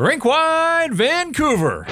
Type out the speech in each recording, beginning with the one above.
Rinkwide Vancouver.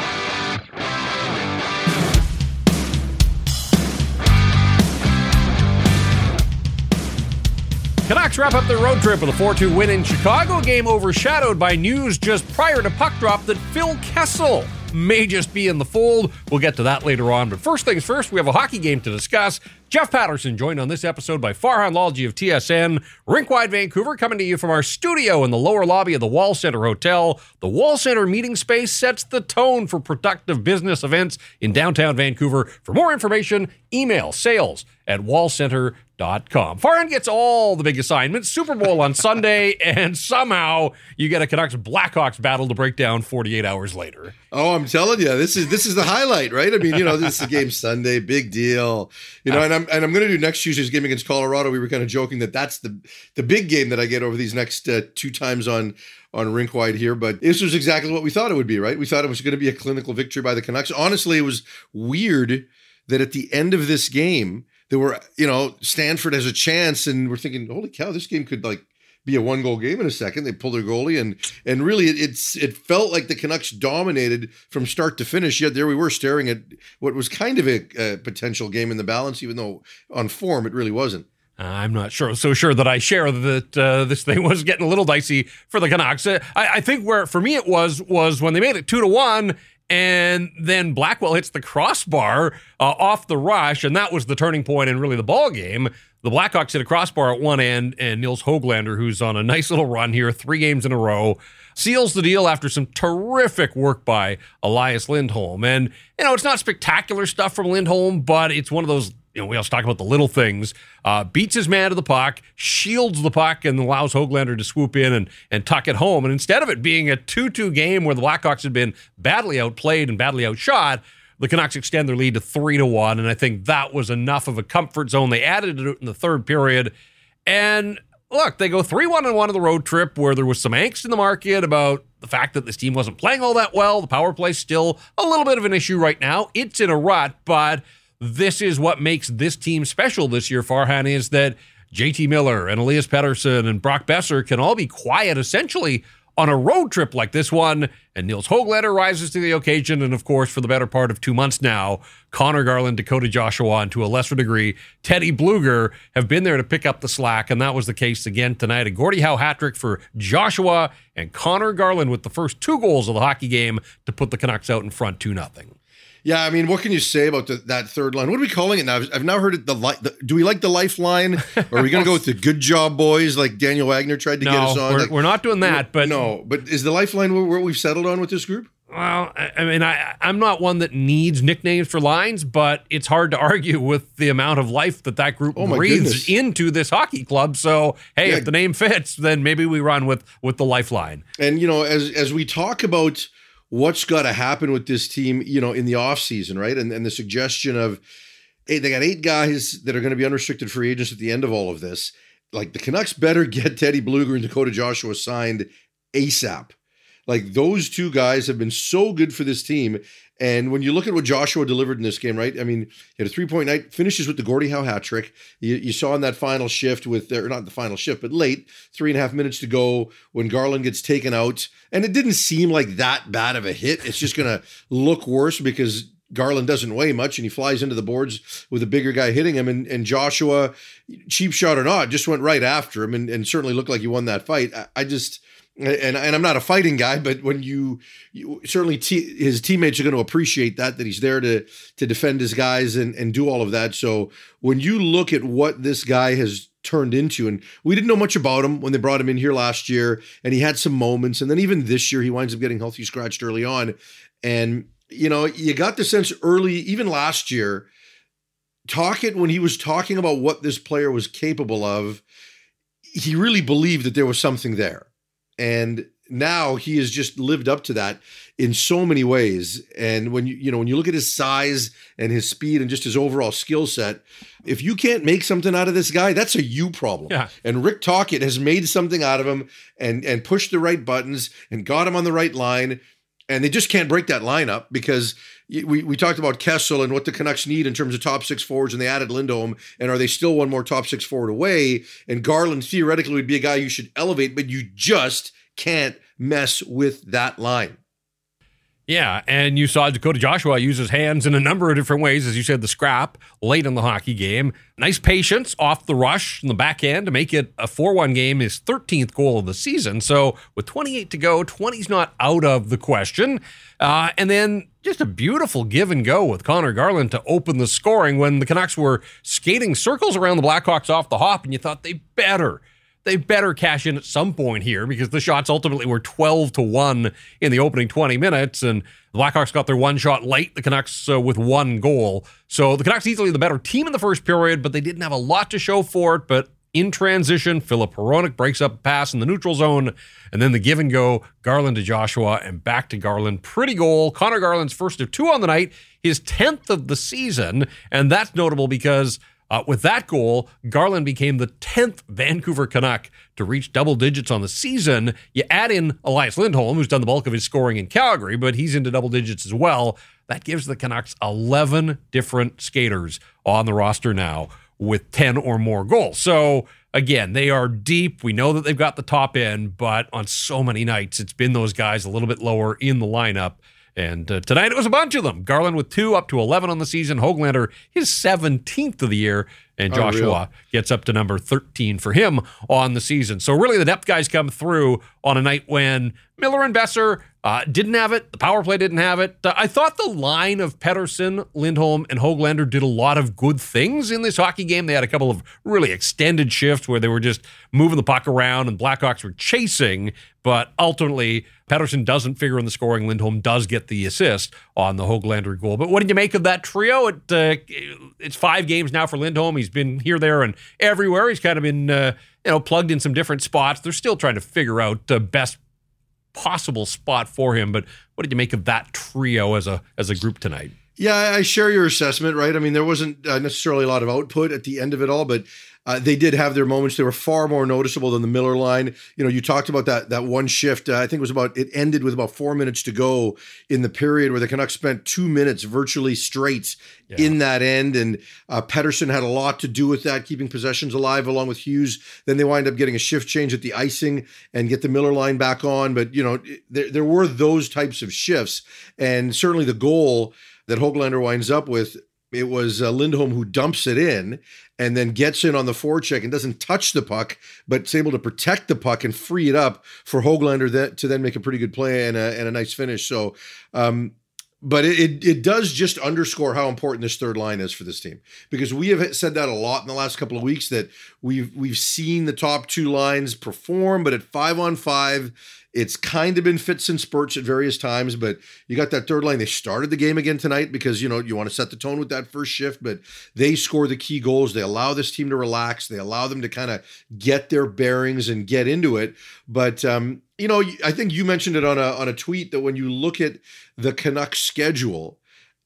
Canucks wrap up their road trip with a 4 2 win in Chicago, game overshadowed by news just prior to puck drop that Phil Kessel may just be in the fold. We'll get to that later on. But first things first, we have a hockey game to discuss. Jeff Paterson joined on this episode by Farhan Lalji of TSN, Rinkwide Vancouver, coming to you from our studio in the lower lobby of the Wall Center Hotel. The Wall Center meeting space sets the tone for productive business events in downtown Vancouver. For more information, email sales at wallcenter.com. Farhan gets all the big assignments, Super Bowl on Sunday, and somehow you get a Canucks Blackhawks battle to break down 48 hours later. Oh, I'm telling you, this is this is the highlight, right? I mean, you know, this is the game Sunday, big deal. You know, and I'm and I'm going to do next Tuesday's game against Colorado. We were kind of joking that that's the the big game that I get over these next uh, two times on on rink wide here, but this was exactly what we thought it would be, right? We thought it was going to be a clinical victory by the Canucks. Honestly, it was weird that at the end of this game, there were, you know, Stanford has a chance, and we're thinking, holy cow, this game could like be a one goal game in a second. They pulled their goalie, and and really, it, it's it felt like the Canucks dominated from start to finish. Yet there we were staring at what was kind of a, a potential game in the balance, even though on form it really wasn't. I'm not sure, so sure that I share that uh, this thing was getting a little dicey for the Canucks. Uh, I, I think where for me it was was when they made it two to one, and then Blackwell hits the crossbar uh, off the rush, and that was the turning point in really the ball game. The Blackhawks hit a crossbar at one end, and Nils Hoglander, who's on a nice little run here, three games in a row, seals the deal after some terrific work by Elias Lindholm. And, you know, it's not spectacular stuff from Lindholm, but it's one of those you know, we always talk about the little things. Uh, beats his man to the puck, shields the puck, and allows Hoglander to swoop in and, and tuck it home. And instead of it being a 2 2 game where the Blackhawks had been badly outplayed and badly outshot, the Canucks extend their lead to 3 to 1. And I think that was enough of a comfort zone. They added it in the third period. And look, they go 3 1 and 1 of the road trip where there was some angst in the market about the fact that this team wasn't playing all that well. The power play still a little bit of an issue right now. It's in a rut, but this is what makes this team special this year, Farhan, is that JT Miller and Elias Pettersson and Brock Boeser can all be quiet essentially on a road trip like this one. And Nils Hoglander rises to the occasion. And of course, for the better part of two months now, Conor Garland, Dakota Joshua, and to a lesser degree, Teddy Blueger have been there to pick up the slack. And that was the case again tonight. A Gordie Howe hat trick for Joshua and Conor Garland with the first two goals of the hockey game to put the Canucks out in front 2 0. Yeah, I mean, what can you say about the, that third line? What are we calling it now? I've, now heard it. The, the, do we like the lifeline? Or are we going to go with the good job boys like Daniel Wagner tried to no, get us on? We're, like, we're not doing that. But no, but is the lifeline what we've settled on with this group? Well, I mean, I, I'm not one that needs nicknames for lines, but it's hard to argue with the amount of life that that group oh breathes goodness. into this hockey club. So, hey, Yeah. if the name fits, then maybe we run with with the lifeline. And you know, as as we talk about what's got to happen with this team, you know, in the offseason, right? And and the suggestion of hey, they got eight guys that are going to be unrestricted free agents at the end of all of this. Like the Canucks better get Teddy Blueger and Dakota Joshua signed ASAP. Like those two guys have been so good for this team. And when you look at what Joshua delivered in this game, right? I mean, he had a three point night, finishes with the Gordie Howe hat trick. You, you saw in that final shift with, or not the final shift, but late, three and a half minutes to go when Garland gets taken out. And it didn't seem like that bad of a hit. It's just going to look worse because Garland doesn't weigh much and he flies into the boards with a bigger guy hitting him. And, and Joshua, cheap shot or not, just went right after him and, and certainly looked like he won that fight. I, I just, and and I'm not a fighting guy, but when you, you certainly his teammates are going to appreciate that that he's there to to defend his guys and and do all of that. So when you look at what this guy has turned into, and we didn't know much about him when they brought him in here last year, and he had some moments, and then even this year he winds up getting healthy scratched early on, and you know you got the sense early, even last year, talking when he was talking about what this player was capable of, he really believed that there was something there. And now he has just lived up to that in so many ways. And when you you know when you look at his size and his speed and just his overall skill set, if you can't make something out of this guy, that's a you problem. Yeah. And Rick Tocchet has made something out of him and and pushed the right buttons and got him on the right line. And they just can't break that lineup because we, we talked about Kessel and what the Canucks need in terms of top six forwards, and they added Lindholm. And are they still one more top six forward away? And Garland theoretically would be a guy you should elevate, but you just can't mess with that line. Yeah, and you saw Dakota Joshua use his hands in a number of different ways, as you said, the scrap late in the hockey game. Nice patience off the rush in the back end to make it a 4 1 game, his 13th goal of the season. So with 28 to go, 20's not out of the question. Uh, and then just a beautiful give and go with Conor Garland to open the scoring when the Canucks were skating circles around the Blackhawks off the hop, and you thought they better they better cash in at some point here because the shots ultimately were 12 to 1 in the opening 20 minutes and the Blackhawks got their one shot late. The Canucks uh, with one goal. So the Canucks easily the better team in the first period but they didn't have a lot to show for it. But in transition Filip Hronek breaks up a pass in the neutral zone and then the give and go Garland to Joshua and back to Garland. Pretty goal. Conor Garland's first of two on the night his 10th of the season and that's notable because uh, with that goal, Garland became the 10th Vancouver Canuck to reach double digits on the season. You add in Elias Lindholm, who's done the bulk of his scoring in Calgary, but he's into double digits as well. That gives the Canucks 11 different skaters on the roster now with 10 or more goals. So, again, they are deep. We know that they've got the top end, but on so many nights, it's been those guys a little bit lower in the lineup and uh, tonight it was a bunch of them. Garland with two, up to 11 on the season. Hoglander, his 17th of the year. And Joshua Unreal. gets up to number 13 for him on the season. So, really, the depth guys come through on a night when Miller and Boeser uh, didn't have it. The power play didn't have it. Uh, I thought the line of Pettersson, Lindholm, and Hoglander did a lot of good things in this hockey game. They had a couple of really extended shifts where they were just moving the puck around and Blackhawks were chasing. But ultimately, Pettersson doesn't figure in the scoring. Lindholm does get the assist on the Hoglander goal. But what did you make of that trio? It, uh, it's five games now for Lindholm. He's been here, there, and everywhere. He's kind of been uh, you know plugged in some different spots. They're still trying to figure out the best possible spot for him. But what did you make of that trio as a as a group tonight? Yeah, I share your assessment, right? I mean, there wasn't uh, necessarily a lot of output at the end of it all, but uh, they did have their moments. They were far more noticeable than the Miller line. You know, you talked about that that one shift. Uh, I think it was about it ended with about four minutes to go in the period where the Canucks spent two minutes virtually straight yeah. in that end, and uh, Pettersson had a lot to do with that, keeping possessions alive along with Hughes. Then they wind up getting a shift change at the icing and get the Miller line back on. But you know, there there were those types of shifts, and certainly the goal that Hoglander winds up with it was uh, Lindholm who dumps it in and then gets in on the forecheck and doesn't touch the puck, but is able to protect the puck and free it up for Hoglander that, to then make a pretty good play and a, and a nice finish. So, um, but it, it, it does just underscore how important this third line is for this team because we have said that a lot in the last couple of weeks that we've we've seen the top two lines perform, but at five on five, it's kind of been fits and spurts at various times, but you got that third line. They started the game again tonight because you know you want to set the tone with that first shift, but they score the key goals. They allow this team to relax. They allow them to kind of get their bearings and get into it. But um, you know, I think you mentioned it on a on a tweet that when you look at the Canucks schedule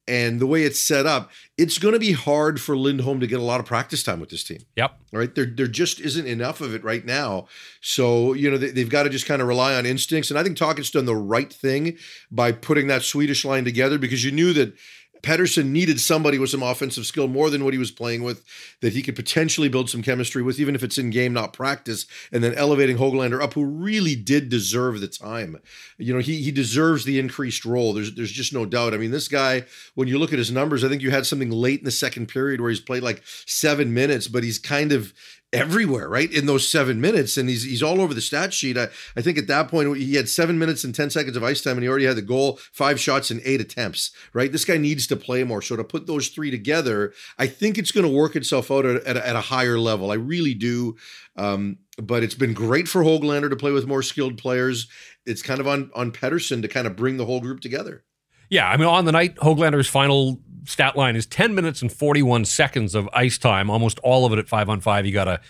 and the way it's set up, it's going to be hard for Lindholm to get a lot of practice time with this team. Yep. Right. There, there just isn't enough of it right now. So, you know, they, have got to just kind of rely on instincts. And I think Tocchet's done the right thing by putting that Swedish line together because you knew that Pettersson needed somebody with some offensive skill more than what he was playing with that he could potentially build some chemistry with, even if it's in game, not practice, and then elevating Hoglander up, who really did deserve the time. You know, he he deserves the increased role. There's there's just no doubt. I mean, this guy, when you look at his numbers, I think you had something late in the second period where he's played like seven minutes, but he's kind of everywhere, right? In those seven minutes. And he's he's all over the stat sheet. I, I think at that point he had seven minutes and 10 seconds of ice time and he already had the goal, five shots and eight attempts, right? This guy needs to play more. So to put those three together, I think it's going to work itself out at, at, at, a higher level. I really do. Um, but it's been great for Hoglander to play with more skilled players. It's kind of on on Pettersson to kind of bring the whole group together. Yeah, I mean, on the night, Hoglander's final stat line is 10 minutes and 41 seconds of ice time, almost all of it at five on five. You got a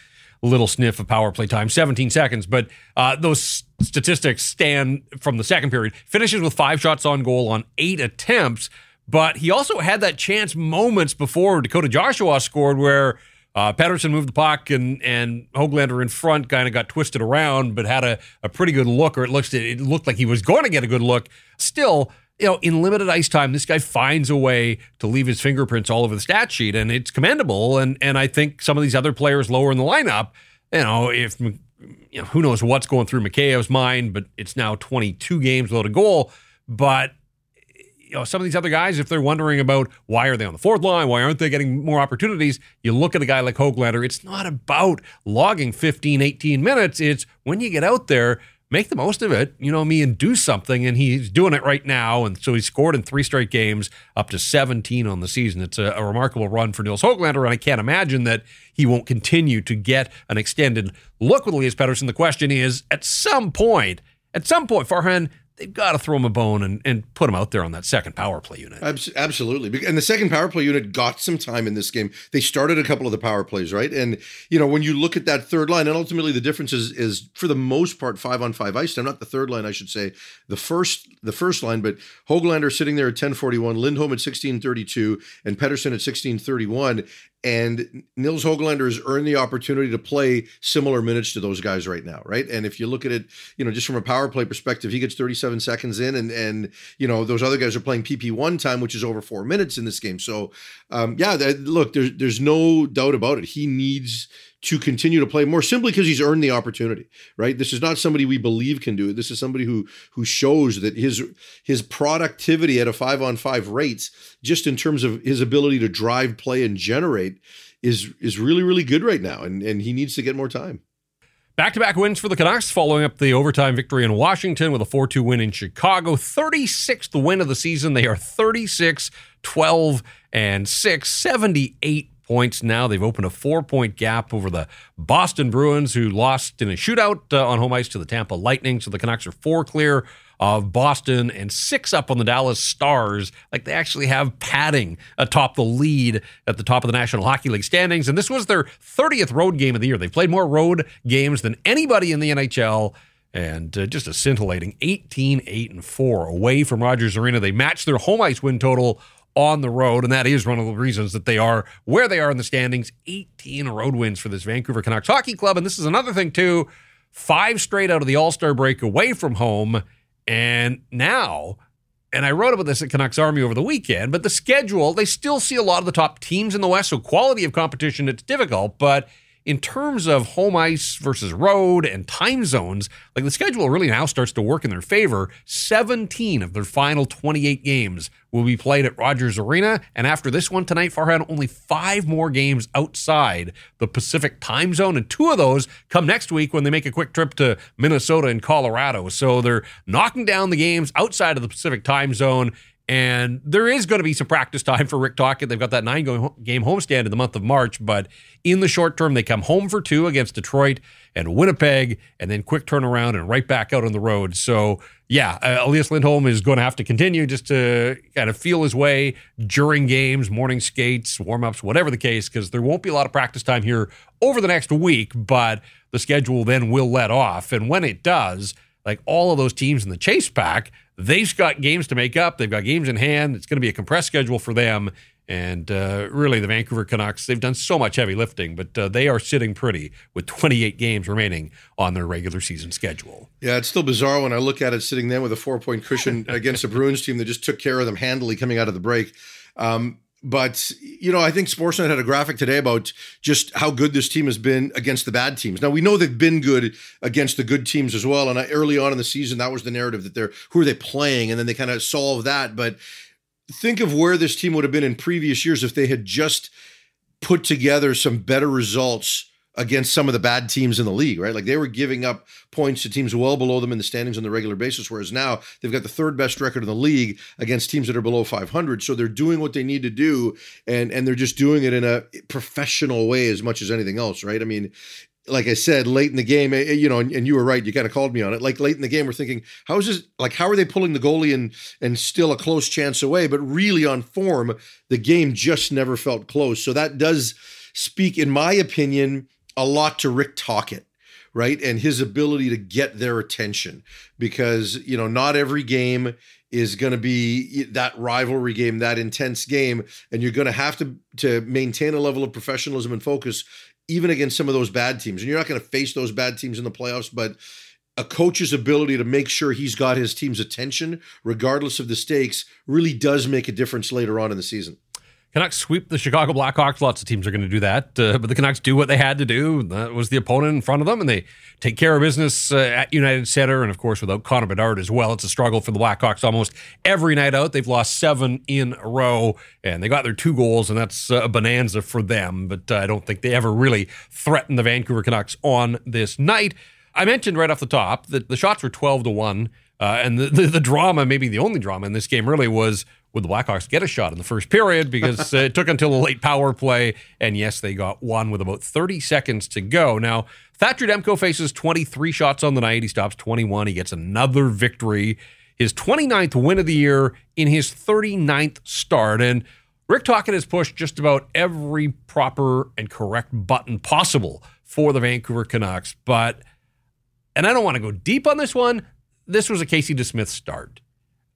little sniff of power play time, 17 seconds. But uh, those statistics stand from the second period. Finishes with five shots on goal on eight attempts. But he also had that chance moments before Dakota Joshua scored where uh, Pettersson moved the puck and and Hoglander in front kind of got twisted around, but had a, a pretty good look, or it looks it looked like he was going to get a good look. Still, you know, in limited ice time, this guy finds a way to leave his fingerprints all over the stat sheet, and it's commendable. And and I think some of these other players lower in the lineup, you know, if you know, who knows what's going through Mikheyev's mind, but it's now 22 games without a goal. But you know, some of these other guys, if they're wondering about why are they on the fourth line, why aren't they getting more opportunities, you look at a guy like Hoglander, it's not about logging 15, 18 minutes. It's when you get out there, make the most of it, you know me, and do something. And he's doing it right now. And so he scored in three straight games, up to 17 on the season. It's a, a remarkable run for Nils Hoglander. And I can't imagine that he won't continue to get an extended look with Elias Pettersson. The question is, at some point, at some point, Farhan, they've got to throw him a bone and, and put him out there on that second power play unit. Absolutely. And the second power play unit got some time in this game. They started a couple of the power plays, right? And, you know, when you look at that third line, and ultimately the difference is, is for the most part, five on five ice time, not the third line, I should say, the first the first line, but Hoglander sitting there at 1041, Lindholm at 1632, and Pettersson at 1631. And Nils Hoglander has earned the opportunity to play similar minutes to those guys right now, right? And if you look at it, you know, just from a power play perspective, he gets 37 seconds in, and and you know those other guys are playing PP one time, which is over four minutes in this game. So, um, yeah, that, look, there's there's no doubt about it. He needs to continue to play more simply because he's earned the opportunity, right? This is not somebody we believe can do it. This is somebody who who shows that his his productivity at a five on five rates, just in terms of his ability to drive play and generate, is is really really good right now, and and he needs to get more time. Back to back wins for the Canucks, following up the overtime victory in Washington with a 4 2 win in Chicago. 36th win of the season. They are 36, 12, and 6, 78 points now. They've opened a four point gap over the Boston Bruins, who lost in a shootout uh, on home ice to the Tampa Lightning. So the Canucks are four clear of Boston and six up on the Dallas Stars. Like they actually have padding atop the lead at the top of the National Hockey League standings. And this was their 30th road game of the year. They've played more road games than anybody in the NHL and uh, just a scintillating 18 8 and 4 away from Rogers Arena. They matched their home ice win total on the road, and that is one of the reasons that they are where they are in the standings. 18 road wins for this Vancouver Canucks hockey club, and this is another thing too. Five straight out of the All Star break away from home, and now, and I wrote about this at Canucks Army over the weekend. But the schedule, they still see a lot of the top teams in the West, so quality of competition it's difficult, but in terms of home ice versus road and time zones, like the schedule really now starts to work in their favor. 17 of their final 28 games will be played at Rogers Arena. And after this one tonight, Farhan, only five more games outside the Pacific time zone. And two of those come next week when they make a quick trip to Minnesota and Colorado. So they're knocking down the games outside of the Pacific time zone. And there is going to be some practice time for Rick Tocchet. They've got that nine game homestand in the month of March, but in the short term, they come home for two against Detroit and Winnipeg, and then quick turnaround and right back out on the road. So, yeah, uh, Elias Lindholm is going to have to continue just to kind of feel his way during games, morning skates, warm ups, whatever the case, because there won't be a lot of practice time here over the next week, but the schedule then will let off. And when it does, like all of those teams in the chase pack, they've got games to make up. They've got games in hand. It's going to be a compressed schedule for them. And uh, really, the Vancouver Canucks, they've done so much heavy lifting, but uh, they are sitting pretty with 28 games remaining on their regular season schedule. Yeah, it's still bizarre when I look at it sitting there with a four point cushion against a Bruins team that just took care of them handily coming out of the break. Um, but you know, I think Sportsnet had a graphic today about just how good this team has been against the bad teams. Now we know they've been good against the good teams as well. And I, early on in the season, that was the narrative that they're who are they playing, and then they kind of solve that. But think of where this team would have been in previous years if they had just put together some better results against some of the bad teams in the league, right? Like they were giving up points to teams well below them in the standings on the regular basis, whereas now they've got the third best record in the league against teams that are below 500. So they're doing what they need to do, and and they're just doing it in a professional way as much as anything else, right? I mean, like I said, late in the game, eh, you know, and, and, you were right. You kind of called me on it. Like late in the game, we're thinking, how is this? Like, how are they pulling the goalie and and still a close chance away? But really, on form, the game just never felt close. So that does speak, in my opinion, a lot to Rick Tocchet, right? And his ability to get their attention because, you know, not every game is going to be that rivalry game, that intense game, and you're going to have to to maintain a level of professionalism and focus even against some of those bad teams. And you're not going to face those bad teams in the playoffs, but a coach's ability to make sure he's got his team's attention regardless of the stakes really does make a difference later on in the season. Canucks sweep the Chicago Blackhawks. Lots of teams are going to do that, uh, but the Canucks do what they had to do. That was the opponent in front of them, and they take care of business uh, at United Center. And of course, without Connor Bedard as well, it's a struggle for the Blackhawks almost every night out. They've lost seven in a row, and they got their two goals, and that's a bonanza for them. But uh, I don't think they ever really threatened the Vancouver Canucks on this night. I mentioned right off the top that the shots were 12 to 1. Uh, and the, the, the, drama, maybe the only drama in this game, really was would the Blackhawks get a shot in the first period because uh, it took until a late power play. And yes, they got one with about 30 seconds to go. Now, Thatcher Demko faces 23 shots on the night. He stops 21. He gets another victory, his 29th win of the year in his 39th start. And Rick Tocchet has pushed just about every proper and correct button possible for the Vancouver Canucks. But, and I don't want to go deep on this one, this was a Casey DeSmith start.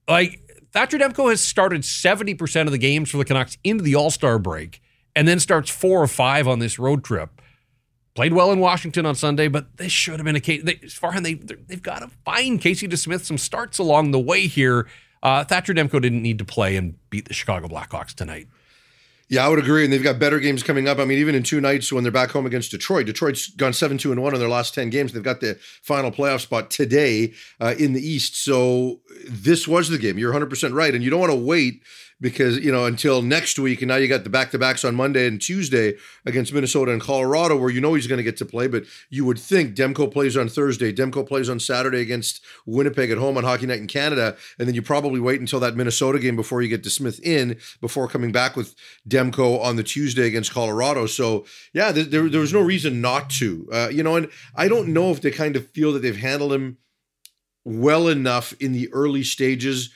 Like, Thatcher Demko has started 70% of the games for the Canucks into the All Star break and then starts four or five on this road trip. Played well in Washington on Sunday, but this should have been a case. They, as far as they, they've got to find Casey DeSmith some starts along the way here. Uh, Thatcher Demko didn't need to play and beat the Chicago Blackhawks tonight. Yeah, I would agree. And they've got better games coming up. I mean, even in two nights when they're back home against Detroit, Detroit's gone 7 2 and 1 in their last 10 games. They've got the final playoff spot today uh, in the East. So this was the game. You're 100% right. And you don't want to wait because you know until next week and now you got the back-to-backs on monday and tuesday against minnesota and colorado where you know he's going to get to play but you would think demko plays on thursday demko plays on saturday against winnipeg at home on hockey night in canada and then you probably wait until that minnesota game before you get DeSmith in before coming back with demko on the tuesday against colorado. So yeah there, there was no reason not to. Uh, you know and i don't know if they kind of feel that they've handled him well enough in the early stages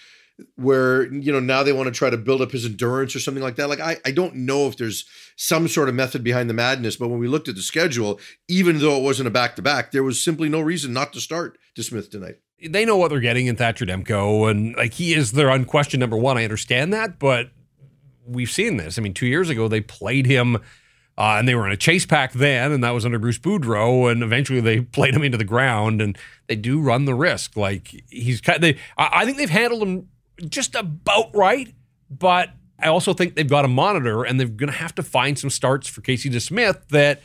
where you know now they want to try to build up his endurance or something like that like I, I don't know if there's some sort of method behind the madness but when we looked at the schedule even though it wasn't a back-to-back there was simply no reason not to start DeSmith tonight they know what they're getting in Thatcher Demko and like he is their unquestioned number one I understand that but we've seen this I mean two years ago they played him uh, and they were in a chase pack then, and that was under Bruce Boudreau. And eventually, they played him into the ground, and they do run the risk. Like he's, kind, they, I think they've handled him just about right, but I also think they've got a monitor and they're going to have to find some starts for Casey DeSmith that,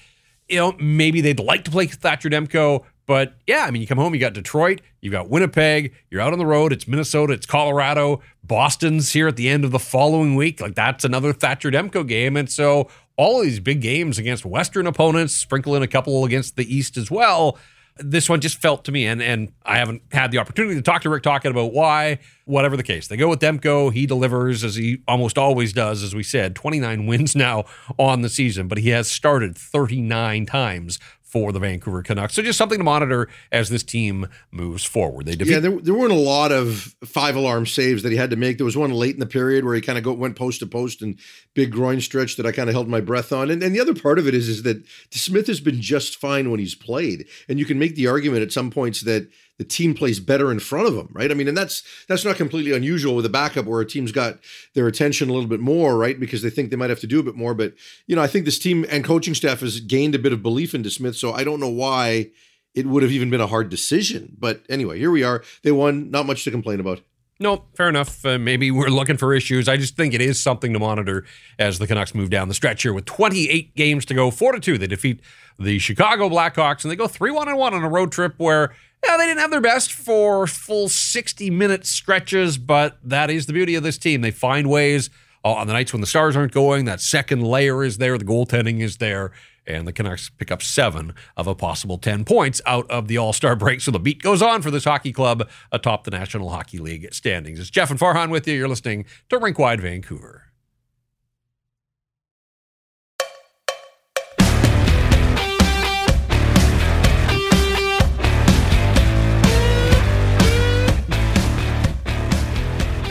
you know, maybe they'd like to play Thatcher Demko. But yeah, I mean, you come home, you got Detroit, you've got Winnipeg, you're out on the road, it's Minnesota, it's Colorado, Boston's here at the end of the following week. Like that's another Thatcher Demko game. And so all these big games against Western opponents, sprinkle in a couple against the East as well this one just felt to me, and and I haven't had the opportunity to talk to Rick Tocchet about why. Whatever the case, they go with Demko. He delivers as he almost always does. As we said, 29 wins now on the season, but he has started 39 times for the Vancouver Canucks. So just something to monitor as this team moves forward. They defeat- yeah, there, there weren't a lot of five alarm saves that he had to make. There was one late in the period where he kind of went post to post and big groin stretch that I kind of held my breath on. And, and the other part of it is is that Smith has been just fine when he's played, and you can make the argument at some points that the team plays better in front of them, right? I mean, and that's that's not completely unusual with a backup where a team's got their attention a little bit more, right? Because they think they might have to do a bit more. But you know, I think this team and coaching staff has gained a bit of belief in DeSmith, so I don't know why it would have even been a hard decision. But anyway, here we are. They won. Not much to complain about. No, fair enough. Uh, maybe we're looking for issues. I just think it is something to monitor as the Canucks move down the stretch here with 28 games to go. 4 to 2. They defeat the Chicago Blackhawks and they go 3 1 and 1 on a road trip where yeah, they didn't have their best for full 60 minute stretches, but that is the beauty of this team. They find ways uh, on the nights when the stars aren't going. That second layer is there, the goaltending is there, and the Canucks pick up seven of a possible 10 points out of the All Star break. So the beat goes on for this hockey club atop the National Hockey League standings. It's Jeff and Farhan with you. You're listening to Rinkwide Vancouver.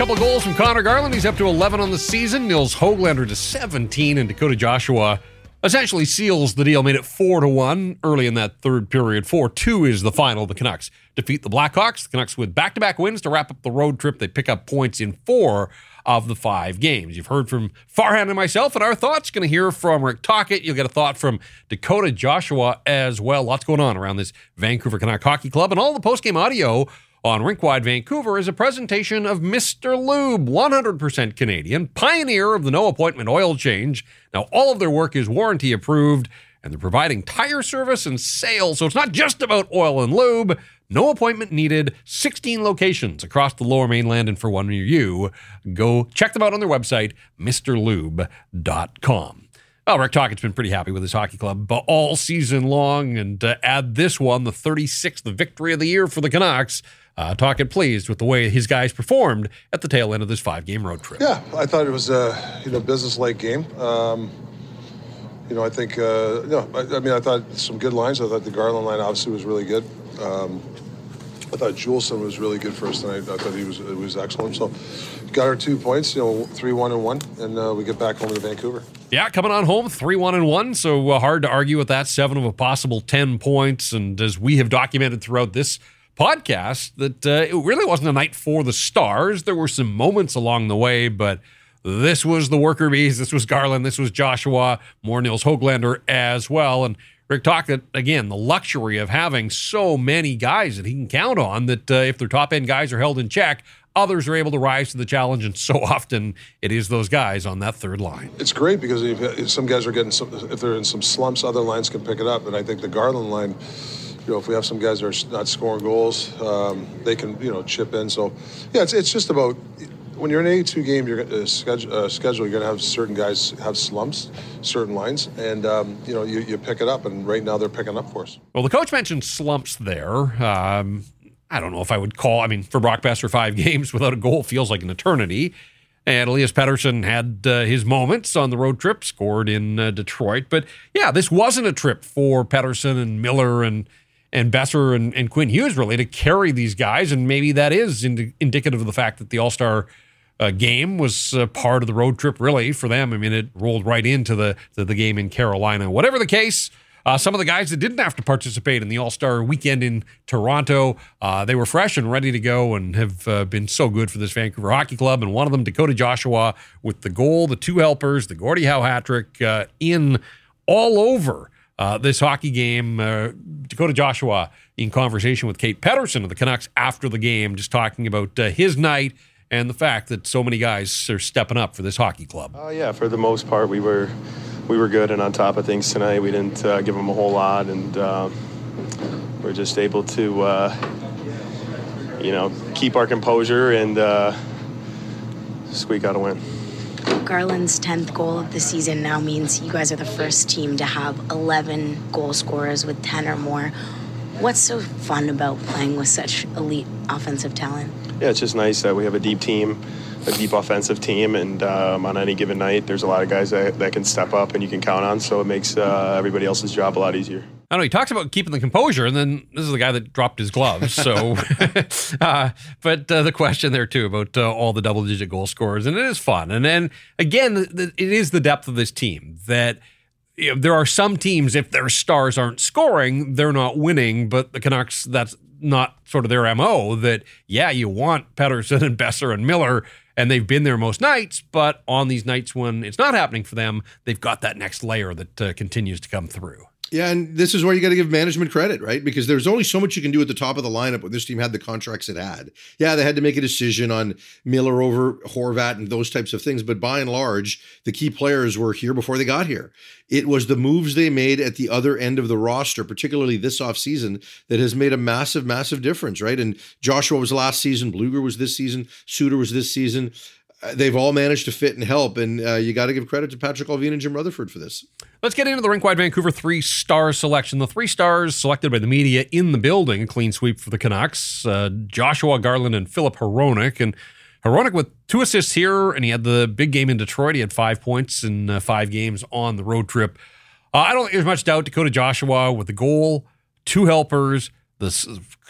Couple goals from Conor Garland. He's up to 11 on the season. Nils Hoglander to 17, and Dakota Joshua essentially seals the deal. Made it four to one early in that third period. Four two is the final. The Canucks defeat the Blackhawks. The Canucks with back to back wins to wrap up the road trip. They pick up points in four of the five games. You've heard from Farhan and myself and our thoughts. Going to hear from Rick Tocchet. You'll get a thought from Dakota Joshua as well. Lots going on around this Vancouver Canuck Hockey Club and all the post game audio on Rinkwide Vancouver is a presentation of Mr. Lube, 100% Canadian, pioneer of the no appointment oil change. Now, all of their work is warranty approved, and they're providing tire service and sales, so it's not just about oil and lube. No appointment needed. 16 locations across the lower mainland, and for one near you, go check them out on their website, MrLube.com. Well, Rick Tocchet's been pretty happy with his hockey club all season long, and add this one, the 36th victory of the year for the Canucks. Uh, Tocchet pleased with the way his guys performed at the tail end of this five-game road trip. Yeah, I thought it was a you know business-like game. Um, you know, I think uh, know, I, I, mean, I thought some good lines. I thought the Garland line obviously was really good. Um, I thought Juleson was really good first tonight. I thought he was it was excellent. So got our two points, you know, three one and one, and uh, we get back home to Vancouver. Yeah, coming on home, three one and one. So uh, hard to argue with that. Seven of a possible ten points, and as we have documented throughout this podcast, that uh, it really wasn't a night for the Stars. There were some moments along the way, but. This was the worker bees. This was Garland. This was Joshua. More Nils Hoglander as well. And Rick talked again the luxury of having so many guys that he can count on. That uh, if their top end guys are held in check, others are able to rise to the challenge, and so often it is those guys on that third line. It's great because if, if some guys are getting some, if they're in some slumps, other lines can pick it up, and I think the Garland line. You know, if we have some guys that are not scoring goals, um, they can you know chip in. So, yeah, it's, it's just about when you're in an 82 game, you're uh, schedule, uh, schedule. You're going to have certain guys have slumps, certain lines, and um, you know you, you pick it up. And right now they're picking up for us. Well, the coach mentioned slumps there. Um, I don't know if I would call. I mean, for Brock Boeser, five games without a goal feels like an eternity. And Elias Pettersson had uh, his moments on the road trip, scored in uh, Detroit. But yeah, this wasn't a trip for Pettersson and Miller and and Boeser and, and Quinn Hughes really to carry these guys. And maybe that is ind- indicative of the fact that the All Star uh, game was uh, part of the road trip, really, for them. I mean, it rolled right into the, the, the game in Carolina. Whatever the case, uh, some of the guys that didn't have to participate in the All Star weekend in Toronto, uh, they were fresh and ready to go and have uh, been so good for this Vancouver Hockey Club. And one of them, Dakota Joshua, with the goal, the two helpers, the Gordie Howe hat trick uh, in all over. This hockey game, Dakota Joshua in conversation with Kate Pettersson of the Canucks after the game, just talking about his night and the fact that so many guys are stepping up for this hockey club. Uh, yeah, for the most part, we were we were good and on top of things tonight. We didn't uh, give them a whole lot, and uh, we're just able to, uh, you know, keep our composure and uh, squeak out a win. Garland's 10th goal of the season now means you guys are the first team to have 11 goal scorers with 10 or more. What's so fun about playing with such elite offensive talent? yeah, it's just nice that we have a deep team, a deep offensive team, and um, on any given night, there's a lot of guys that, that can step up and you can count on. So it makes uh, everybody else's job a lot easier. I don't know he talks about keeping the composure, and then this is the guy that dropped his gloves. So, uh, but uh, the question there too about uh, all the double-digit goal scorers, and it is fun. And then again, it is the depth of this team that you know, there are some teams if their stars aren't scoring, they're not winning. But the Canucks, that's not sort of their MO that, yeah, you want Pettersson and Boeser and Miller, and they've been there most nights, but on these nights when it's not happening for them, they've got that next layer that uh, continues to come through. Yeah, and this is where you got to give management credit, right? Because there's only so much you can do at the top of the lineup when this team had the contracts it had. Yeah, they had to make a decision on Miller over Horvat and those types of things, but by and large, the key players were here before they got here. It was the moves they made at the other end of the roster, particularly this offseason, that has made a massive, massive difference, right? And Joshua was last season, Blueger was this season, Suter was this season. They've all managed to fit and help, and uh, you got to give credit to Patrik Allvin and Jim Rutherford for this. Let's get into the Rinkwide Vancouver three star selection. The three stars selected by the media in the building, a clean sweep for the Canucks. Uh, Joshua Garland and Filip Hronek. And Hronek with two assists here, and he had the big game in Detroit. He had five points in uh, five games on the road trip. Uh, I don't think there's much doubt Dakota Joshua with the goal, two helpers, the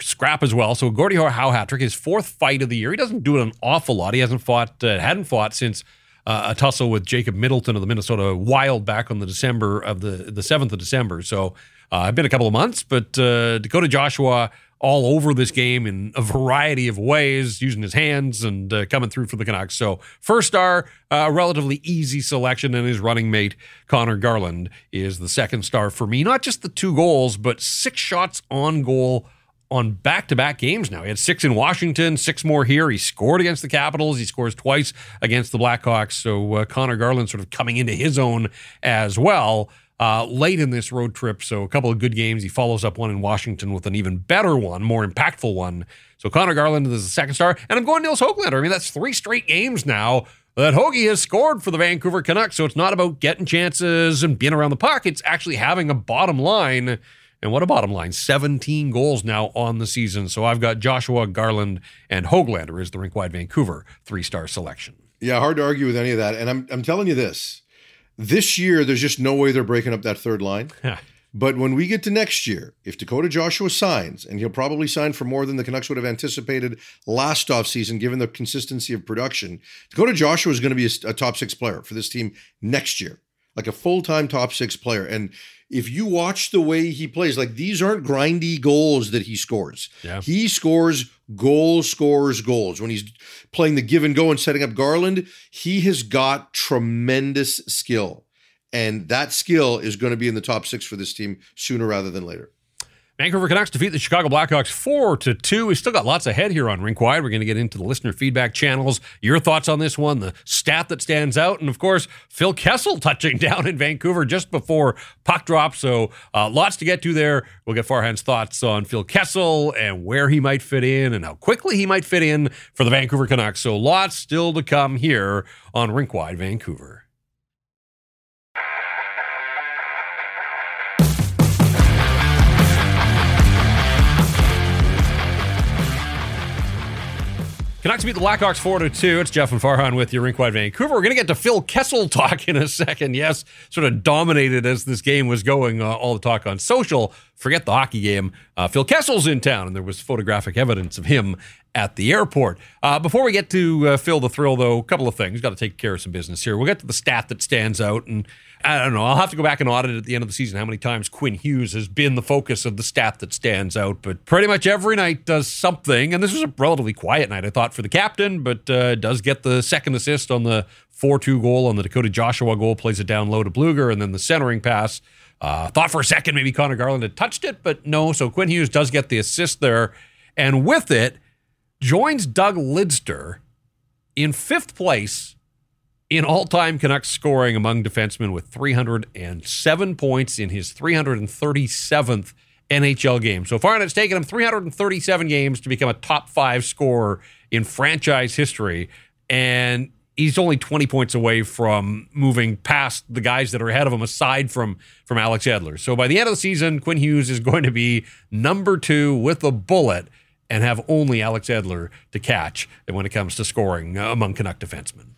scrap as well. So Gordie Howe hat trick, his fourth fight of the year. He doesn't do it an awful lot. He hasn't fought, uh, hadn't fought since uh, a tussle with Jacob Middleton of the Minnesota Wild back on the December of the the seventh of December. So uh, I've been a couple of months, but uh, Dakota Joshua all over this game in a variety of ways, using his hands and uh, coming through for the Canucks. So, first star, uh, a relatively easy selection, and his running mate, Conor Garland, is the second star for me. Not just the two goals, but six shots on goal on back to back games now. He had six in Washington, six more here. He scored against the Capitals. He scores twice against the Blackhawks. So uh, Conor Garland sort of coming into his own as well. Uh, late in this road trip, so a couple of good games. He follows up one in Washington with an even better one, more impactful one. So Conor Garland is the second star, and I'm going Nils Hoglander. I mean, that's three straight games now that Hoagie has scored for the Vancouver Canucks. So it's not about getting chances and being around the puck. It's actually having a bottom line and what a bottom line 17 goals now on the season. So I've got Joshua Garland and Hoglander as the rink wide Vancouver three star selection. Yeah, hard to argue with any of that. And I'm, I'm telling you this this year, there's just no way they're breaking up that third line. But when we get to next year, if Dakota Joshua signs, and he'll probably sign for more than the Canucks would have anticipated last offseason, given the consistency of production, Dakota Joshua is going to be a, a top six player for this team next year, like a full time top six player. And if you watch the way he plays, like these aren't grindy goals that he scores. Yeah. He scores goals, scores goals. When he's playing the give and go and setting up Garland, he has got tremendous skill. And that skill is going to be in the top six for this team sooner rather than later. Vancouver Canucks defeat the Chicago Blackhawks four to two. We still got lots ahead here on Rink Wide. We're going to get into the listener feedback channels. Your thoughts on this one, the stat that stands out, and of course Phil Kessel touching down in Vancouver just before puck drop. So uh, lots to get to there. We'll get Farhan's thoughts on Phil Kessel and where he might fit in and how quickly he might fit in for the Vancouver Canucks. So lots still to come here on Rink Wide Vancouver. Canucks beat the Blackhawks 4 to 2. It's Jeff and Farhan with you, Rinkwide Vancouver. We're going to get to Phil Kessel talk in a second. Yes, sort of dominated as this game was going, uh, all the talk on social. Forget the hockey game. Uh, Phil Kessel's in town, and there was photographic evidence of him at the airport. Uh, before we get to uh, Phil the Thrill, though, a couple of things. Got to take care of some business here. We'll get to the stat that stands out, and I don't know. I'll have to go back and audit at the end of the season how many times Quinn Hughes has been the focus of the stat that stands out. But pretty much every night does something, and this was a relatively quiet night, I thought, for the captain, but uh, does get the second assist on the 4 2 goal on the Dakota Joshua goal, plays it down low to Blueger, and then the centering pass. Uh, thought for a second maybe Conor Garland had touched it, but no. So Quinn Hughes does get the assist there. And with it, joins Doug Lidster in fifth place in all time Canucks scoring among defensemen with 307 points in his 337th NHL game. So far, and it's taken him 337 games to become a top five scorer in franchise history. And he's only 20 points away from moving past the guys that are ahead of him aside from from Alex Edler. So by the end of the season, Quinn Hughes is going to be number 2 with a bullet and have only Alex Edler to catch when it comes to scoring uh, among Canuck defensemen.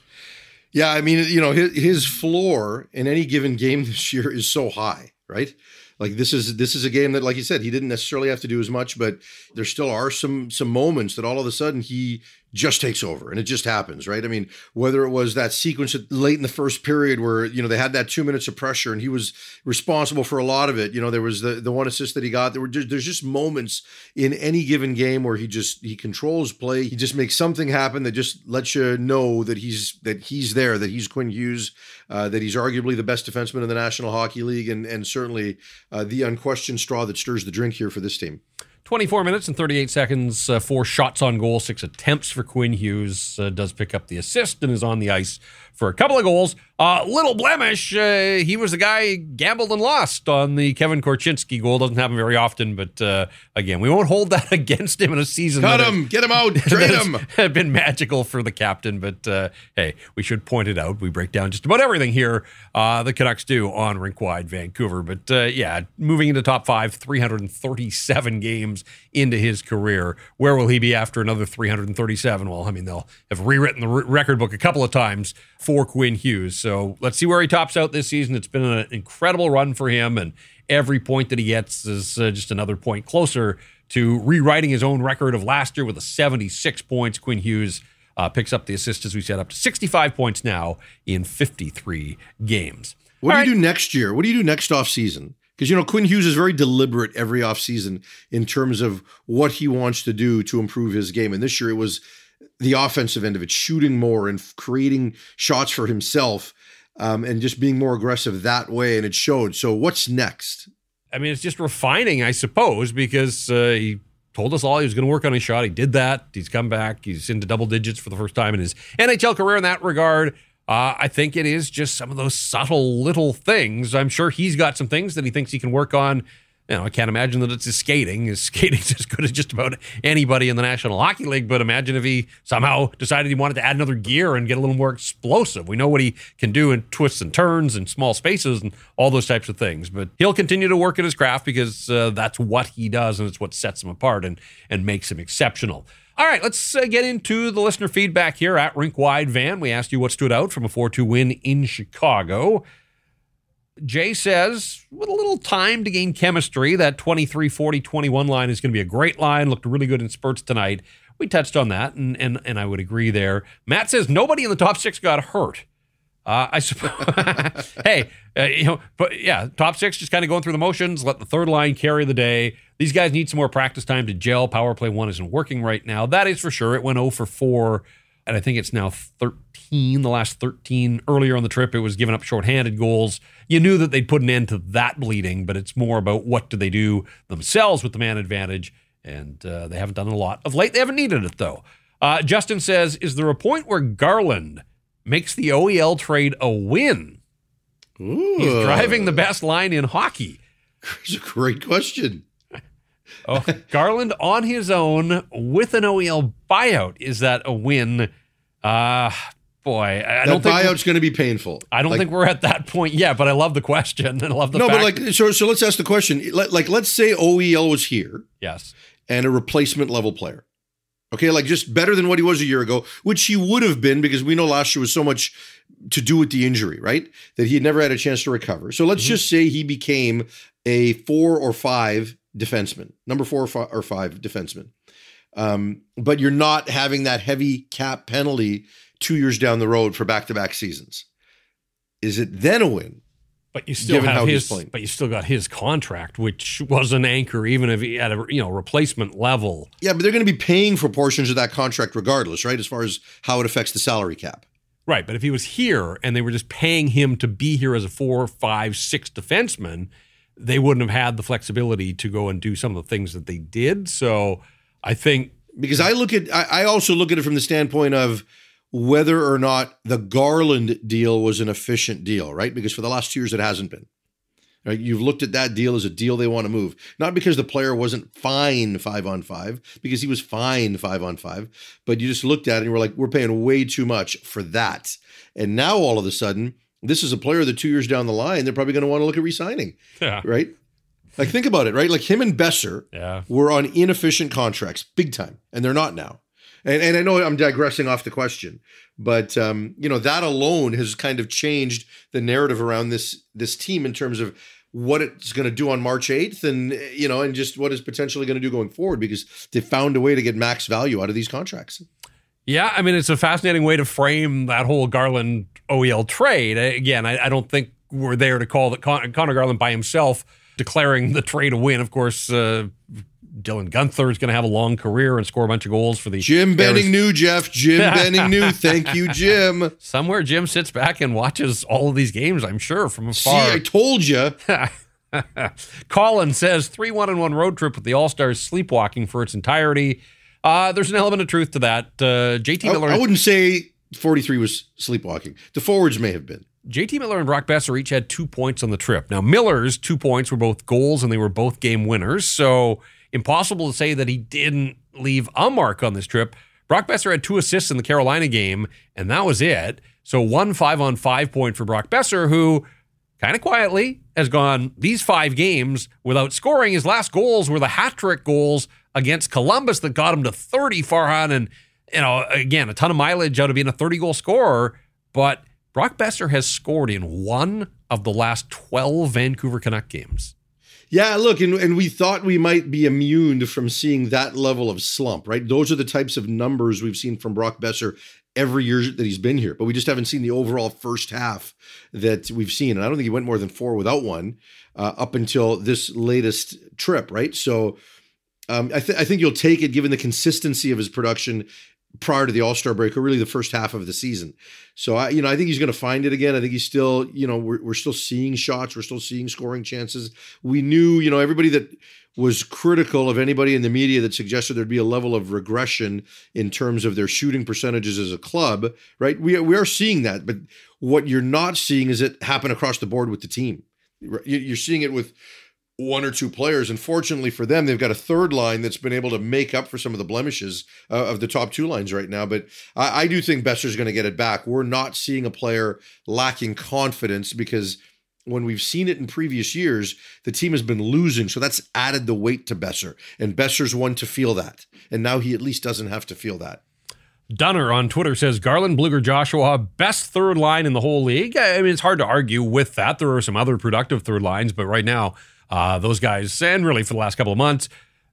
Yeah, I mean, you know, his, his floor in any given game this year is so high, right? Like this is this is a game that, like you said, he didn't necessarily have to do as much, but there still are some some moments that all of a sudden he just takes over and it just happens, right? I mean, whether it was that sequence late in the first period where, you know, they had that two minutes of pressure and he was responsible for a lot of it. You know, there was the, the one assist that he got. There were just, there's just moments in any given game where he just, he controls play. He just makes something happen that just lets you know that he's, that he's there, that he's Quinn Hughes, uh, that he's arguably the best defenseman in the National Hockey League and, and certainly uh, the unquestioned straw that stirs the drink here for this team. 24 minutes and 38 seconds, uh, four shots on goal, six attempts for Quinn Hughes. Uh, does pick up the assist and is on the ice for a couple of goals. Uh, little blemish. Uh, he was the guy gambled and lost on the Kevin Korchinski goal. Doesn't happen very often, but uh, again, we won't hold that against him in a season. Cut him, get him out, trade him. Had been magical for the captain, but uh, hey, we should point it out. We break down just about everything here. Uh, the Canucks do on rink wide Vancouver, but uh, yeah, moving into top five, 337 games into his career. Where will he be after another 337? Well, I mean, they'll have rewritten the record book a couple of times for Quinn Hughes. So let's see where he tops out this season. It's been an incredible run for him, and every point that he gets is uh, just another point closer to rewriting his own record of last year with a 76 points. Quinn Hughes uh, picks up the assist, as we said, up to 65 points now in 53 games. What All do right. you do next year? What do you do next off season? Because you know Quinn Hughes is very deliberate every offseason in terms of what he wants to do to improve his game. And this year it was the offensive end of it, shooting more and creating shots for himself, um, and just being more aggressive that way. And it showed. So what's next? I mean, it's just refining, I suppose, because uh, he told us all he was going to work on his shot. He did that. He's come back. He's into double digits for the first time in his NHL career in that regard. Uh, I think it is just some of those subtle little things. I'm sure he's got some things that he thinks he can work on you know, I can't imagine that it's his skating. His skating's as good as just about anybody in the National Hockey League. But imagine if he somehow decided he wanted to add another gear and get a little more explosive. We know what he can do in twists and turns and small spaces and all those types of things. But he'll continue to work at his craft because uh, that's what he does and it's what sets him apart and and makes him exceptional. All right, let's uh, get into the listener feedback here at Rink Wide Van. We asked you what stood out from a 4 2 win in Chicago. Jay says, with a little time to gain chemistry, that 23 40 21 line is going to be a great line. Looked really good in spurts tonight. We touched on that, and, and, and I would agree there. Matt says, nobody in the top six got hurt. Uh, I suppose. hey, uh, you know, but yeah, top six just kind of going through the motions. Let the third line carry the day. These guys need some more practice time to gel. Power play one isn't working right now. That is for sure. It went 0 for 4 and I think it's now 13, the last 13. Earlier on the trip, it was giving up shorthanded goals. You knew that they'd put an end to that bleeding, but it's more about what do they do themselves with the man advantage, and uh, they haven't done a lot of late. They haven't needed it, though. Uh, Justin says, is there a point where Garland makes the OEL trade a win? Ooh. He's driving the best line in hockey. It's a great question. Oh, Garland on his own with an OEL buyout. Is that a win? Uh boy, I don't think buyout's going to be painful. I don't Like, think we're at that point yet, but I love the question and I love the no, fact. but like so. So let's ask the question. Let, like, let's say OEL was here yes, and a replacement level player. Okay, like just better than what he was a year ago, which he would have been because we know last year was so much to do with the injury, right? That he had never had a chance to recover. So let's just say he became a four or five defenseman, number four or five, or five defenseman. Um, but you're not having that heavy cap penalty two years down the road for back to back seasons. Is it then a win? but you still have his, but you still got his contract, which was an anchor, even if he had a you know replacement level. Yeah, but they're going to be paying for portions of that contract regardless, right? As far as how it affects the salary cap. Right, but if he was here and they were just paying him to be here as a four, five, six defenseman, they wouldn't have had the flexibility to go and do some of the things that they did. So I think because I look at I, also look at it from the standpoint of whether or not the Garland deal was an efficient deal, right? Because for the last two years it hasn't been. Right? You've looked at that deal as a deal they want to move, not because the player wasn't fine five on five, because he was fine five on five, but you just looked at it and you were like, we're paying way too much for that. And now all of a sudden, this is a player that two years down the line, they're probably going to want to look at resigning, yeah, right? Like think about it, right? Like him and Boeser, yeah. were on inefficient contracts, big time, and they're not now. And, and I know I'm digressing off the question, but um, you know that alone has kind of changed the narrative around this this team in terms of what it's going to do on March 8th, and you know, and just what it's potentially going to do going forward because they found a way to get max value out of these contracts. Yeah, I mean, it's a fascinating way to frame that whole Garland OEL trade. Again, I, I don't think we're there to call that Con- Conor Garland by himself declaring the trade a win. Of course, uh, Dylan Guenther is going to have a long career and score a bunch of goals for the Jim Benning Arizona- knew, Jeff. Jim Benning knew. Thank you, Jim. Somewhere, Jim sits back and watches all of these games. I'm sure from See, afar. I told you. Colin says three one and one road trip with the All Stars sleepwalking for its entirety. Uh, there's an element of truth to that. Uh, JT I, Miller. I wouldn't say 43 was sleepwalking. The forwards may have been. JT Miller and Brock Boeser each had two points on the trip. Now, Miller's two points were both goals and they were both game winners. So, impossible to say that he didn't leave a mark on this trip. Brock Boeser had two assists in the Carolina game, and that was it. So, one five on five point for Brock Boeser, who kind of quietly has gone these five games without scoring. His last goals were the hat trick goals against Columbus that got him to 30 Farhan. And, you know, again, a ton of mileage out of being a 30 goal scorer. But Brock Boeser has scored in one of the last 12 Vancouver Canuck games. Yeah, look, and, and we thought we might be immune from seeing that level of slump, right? Those are the types of numbers we've seen from Brock Boeser every year that he's been here, but we just haven't seen the overall first half that we've seen. And I don't think he went more than four without one uh, up until this latest trip, right? So um, I, th- I think you'll take it given the consistency of his production prior to the All Star break, or really the first half of the season. So I, you know, I think he's going to find it again. I think he's still, you know, we're, we're still seeing shots, we're still seeing scoring chances. We knew, you know, everybody that was critical of anybody in the media that suggested there'd be a level of regression in terms of their shooting percentages as a club, right? We we are seeing that, but what you're not seeing is it happen across the board with the team. You're seeing it with one or two players. And fortunately for them, they've got a third line that's been able to make up for some of the blemishes uh, of the top two lines right now. But I, I do think Boeser's going to get it back. We're not seeing a player lacking confidence because when we've seen it in previous years, the team has been losing. So that's added the weight to Boeser. And Boeser's one to feel that. And now he at least doesn't have to feel that. Dunner on Twitter says Garland, Blueger, Joshua, best third line in the whole league. I mean, it's hard to argue with that. There are some other productive third lines, but right now, uh, those guys, and really for the last couple of months.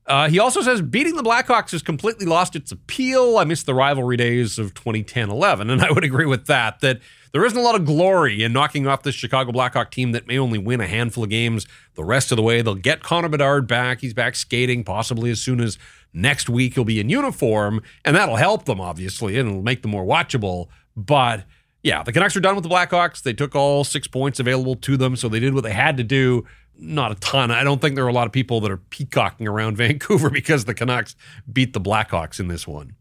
Uh, he also says beating the Blackhawks has completely lost its appeal. I miss the rivalry days of 2010 11. And I would agree with that, that there isn't a lot of glory in knocking off this Chicago Blackhawk team that may only win a handful of games the rest of the way. They'll get Connor Bedard back. He's back skating possibly as soon as next week. He'll be in uniform, and that'll help them, obviously, and it'll make them more watchable. But yeah, the Canucks are done with the Blackhawks. They took all six points available to them, so they did what they had to do not a ton. I don't think there are a lot of people that are peacocking around Vancouver because the Canucks beat the Blackhawks in this one.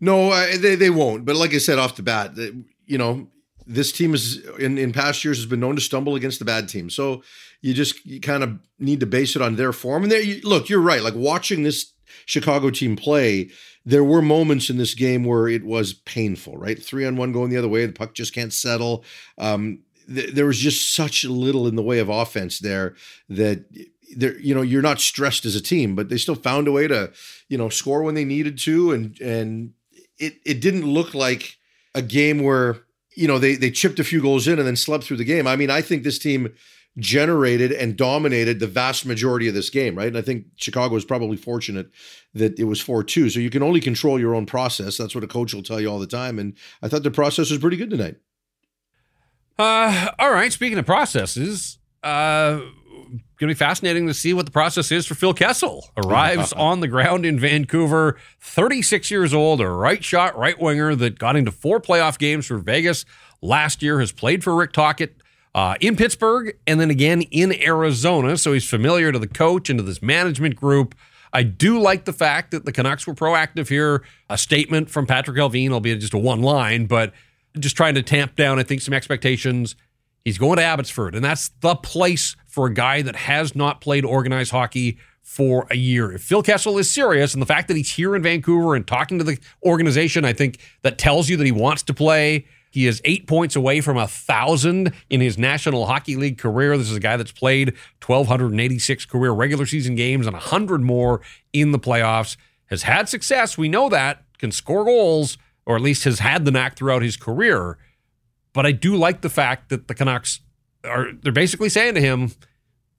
No, uh, they they won't. But like I said off the bat, you know, this team is in in past years has been known to stumble against the bad team. So you just you kind of need to base it on their form. And there, you, look, you're right. Like watching this Chicago team play, there were moments in this game where it was painful. Right, three on one going the other way, the puck just can't settle. Um, there was just such little in the way of offense there that there you know you're not stressed as a team but they still found a way to you know score when they needed to and and it it didn't look like a game where you know they they chipped a few goals in and then slept through the game. I mean i think this team generated and dominated the vast majority of this game right? And i think chicago was probably fortunate that it was 4-2 so you can only control your own process. That's what a coach will tell you all the time. And i thought the process was pretty good tonight uh, all right. Speaking of processes, uh, going to be fascinating to see what the process is for Phil Kessel. Arrives on the ground in Vancouver, 36 years old, a right shot, right winger that got into four playoff games for Vegas last year, has played for Rick Tocchet uh, in Pittsburgh and then again in Arizona. So he's familiar to the coach and to this management group. I do like the fact that the Canucks were proactive here. A statement from Patrik Allvin, albeit just a one line, but just trying to tamp down, I think, some expectations. He's going to Abbotsford, and that's the place for a guy that has not played organized hockey for a year. If Phil Kessel is serious, and the fact that he's here in Vancouver and talking to the organization, I think that tells you that he wants to play. He is eight points away from a thousand in his National Hockey League career. This is a guy that's played 1,286 career regular season games and 100 more in the playoffs. Has had success. We know that. Can score goals or at least has had the knack throughout his career. But I do like the fact that the Canucks are they're basically saying to him,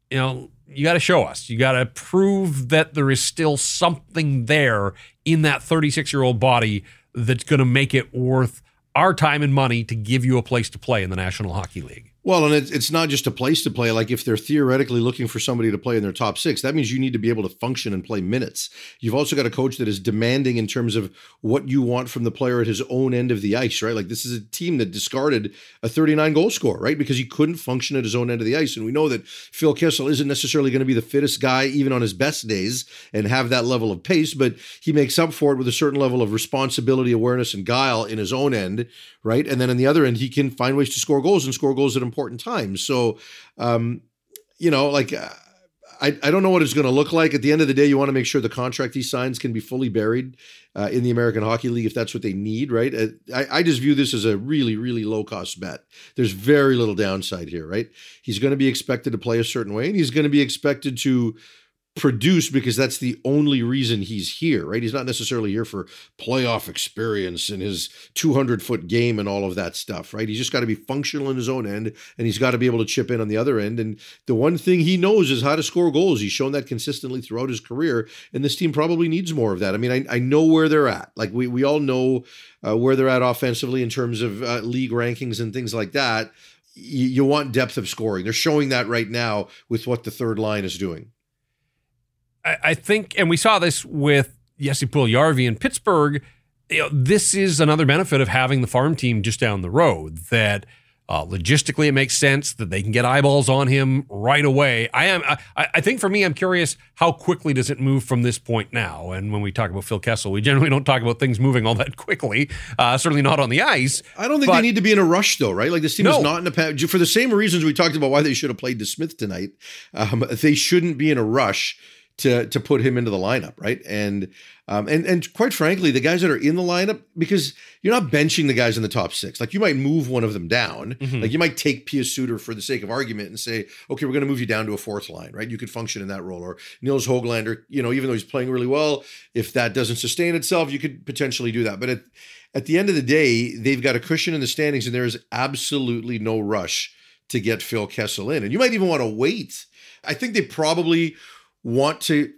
you know, you got to show us. You got to prove that there is still something there in that 36 year old body that's going to make it worth our time and money to give you a place to play in the National Hockey League. Well, and it's not just a place to play. Like if they're theoretically looking for somebody to play in their top six, that means you need to be able to function and play minutes. You've also got a coach that is demanding in terms of what you want from the player at his own end of the ice, right? Like this is a team that discarded a 39 goal score, right? Because he couldn't function at his own end of the ice. And we know that Phil Kessel isn't necessarily going to be the fittest guy, even on his best days, and have that level of pace, but he makes up for it with a certain level of responsibility, awareness, and guile in his own end, right? And then on the other end, he can find ways to score goals and score goals at important times. So, um, you know, like uh, I, I don't know what it's going to look like. At the end of the day, you want to make sure the contract he signs can be fully buried uh, in the American Hockey League if that's what they need, right? Uh, I, I just view this as a really, really low cost bet. There's very little downside here, right? He's going to be expected to play a certain way, and he's going to be expected to produce because that's the only reason he's here, right? He's not necessarily here for playoff experience and his 200 foot game and all of that stuff, right? He's just got to be functional in his own end and he's got to be able to chip in on the other end. And the one thing he knows is how to score goals. He's shown that consistently throughout his career. And this team probably needs more of that. I mean, I, I know where they're at. Like we, we all know uh, where they're at offensively in terms of uh, league rankings and things like that. you want depth of scoring. They're showing that right now with what the third line is doing. I, I think, and we saw this with Jesse Puljujarvi in Pittsburgh. you know, this is another benefit of having the farm team just down the road that uh, logistically, it makes sense that they can get eyeballs on him right away. I am. I, I, think for me, I'm curious how quickly does it move from this point now? And when we talk about Phil Kessel, we generally don't talk about things moving all that quickly. Uh, certainly not on the ice. I don't think but, they need to be in a rush, though, right? Like this team no. is not in a for the same reasons we talked about why they should have played DeSmith tonight. Um, they shouldn't be in a rush to to put him into the lineup, right? And um, and and quite frankly, the guys that are in the lineup, because you're not benching the guys in the top six. Like you might move one of them down. Mm-hmm. Like you might take Pius Suter for the sake of argument and say, okay, we're going to move you down to a fourth line, right? You could function in that role. Or Nils Hoglander, you know, even though he's playing really well, if that doesn't sustain itself, you could potentially do that. But at at the end of the day, they've got a cushion in the standings, and there is absolutely no rush to get Phil Kessel in. And you might even want to wait. I think they probably want to.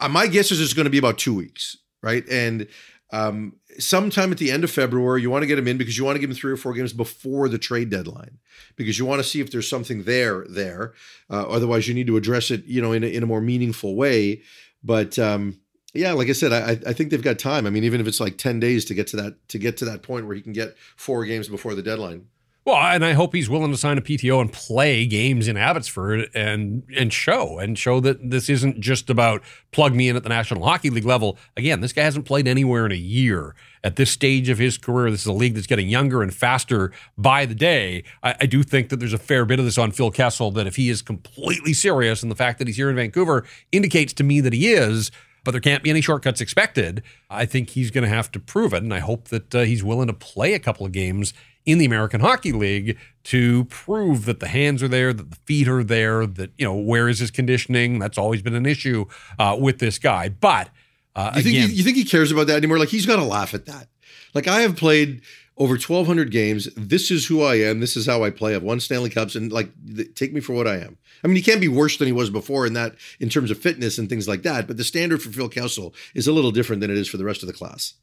Uh, my guess is it's going to be about two weeks, right? And um, sometime at the end of February, you want to get him in because you want to give him three or four games before the trade deadline, because you want to see if there's something there there. Uh, otherwise, you need to address it, you know, in a, in a more meaningful way. But um, yeah, like I said, I, I think they've got time. I mean, even if it's like ten days to get to that to get to that point where he can get four games before the deadline. Well, and I hope he's willing to sign a PTO and play games in Abbotsford and and show and show that this isn't just about plug me in at the National Hockey League level. Again, this guy hasn't played anywhere in a year at this stage of his career. This is a league that's getting younger and faster by the day. I, I do think that there's a fair bit of this on Phil Kessel that if he is completely serious and the fact that he's here in Vancouver indicates to me that he is but there can't be any shortcuts expected. I think he's going to have to prove it, and I hope that uh, he's willing to play a couple of games in the American Hockey League to prove that the hands are there, that the feet are there, that, you know, where is his conditioning? That's always been an issue uh, with this guy. But uh, you, think again, he, you think he cares about that anymore? Like, he's got to laugh at that. Like, I have played over 1,200 games. This is who I am. This is how I play. I've won Stanley Cups, and like, take me for what I am. I mean, he can't be worse than he was before in that, in terms of fitness and things like that. But the standard for Phil Kessel is a little different than it is for the rest of the class.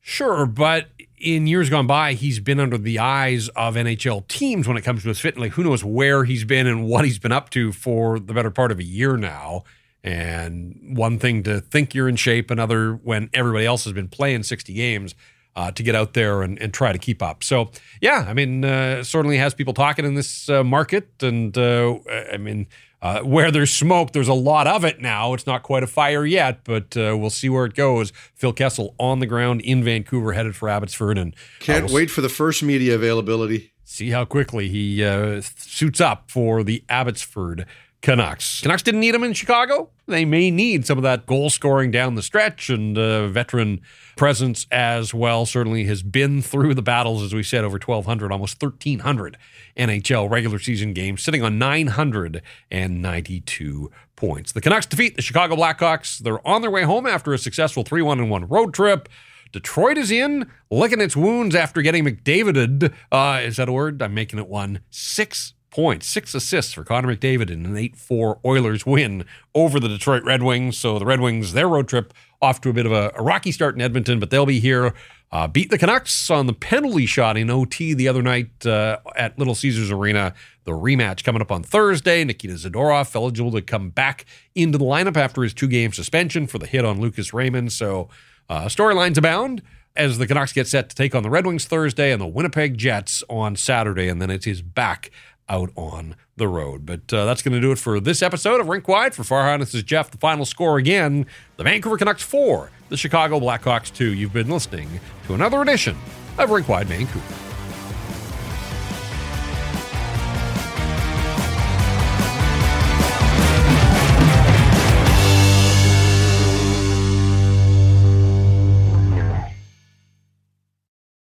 Sure, but in years gone by, he's been under the eyes of NHL teams when it comes to his fitness. Like, who knows where he's been and what he's been up to for the better part of a year now. And one thing to think you're in shape, another when everybody else has been playing 60 games uh, to get out there and, and, try to keep up. So, yeah, I mean, uh, certainly has people talking in this uh, market. And uh, I mean, uh, where there's smoke, there's a lot of it now. It's not quite a fire yet, but uh, we'll see where it goes. Phil Kessel on the ground in Vancouver, headed for Abbotsford, and can't we'll wait for the first media availability. See how quickly he uh, suits up for the Abbotsford Canucks. Canucks didn't need him in Chicago. They may need some of that goal scoring down the stretch and uh, veteran presence as well. Certainly has been through the battles, as we said, over 1,200, almost 1,300 NHL regular season games, sitting on 992 points. The Canucks defeat the Chicago Blackhawks. They're on their way home after a successful 3 1 1 road trip. Detroit is in, licking its wounds after getting McDavided. Uh, is that a word? I'm making it one. Six points, six assists for Connor McDavid in an 8 4 Oilers win over the Detroit Red Wings. So the Red Wings, their road trip off to a bit of a, a rocky start in Edmonton, but they'll be here. Uh, beat the Canucks on the penalty shot in OT the other night uh, at Little Caesars Arena. The rematch coming up on Thursday. Nikita Zadorov eligible to come back into the lineup after his two game suspension for the hit on Lucas Raymond. So uh, storylines abound as the Canucks get set to take on the Red Wings Thursday and the Winnipeg Jets on Saturday. And then it is back out on the road. But uh, that's going to do it for this episode of Rink Wide. For Farhan, this is Jeff. The final score again the Vancouver Canucks 4, the Chicago Blackhawks 2. You've been listening to another edition of Rink Wide Vancouver.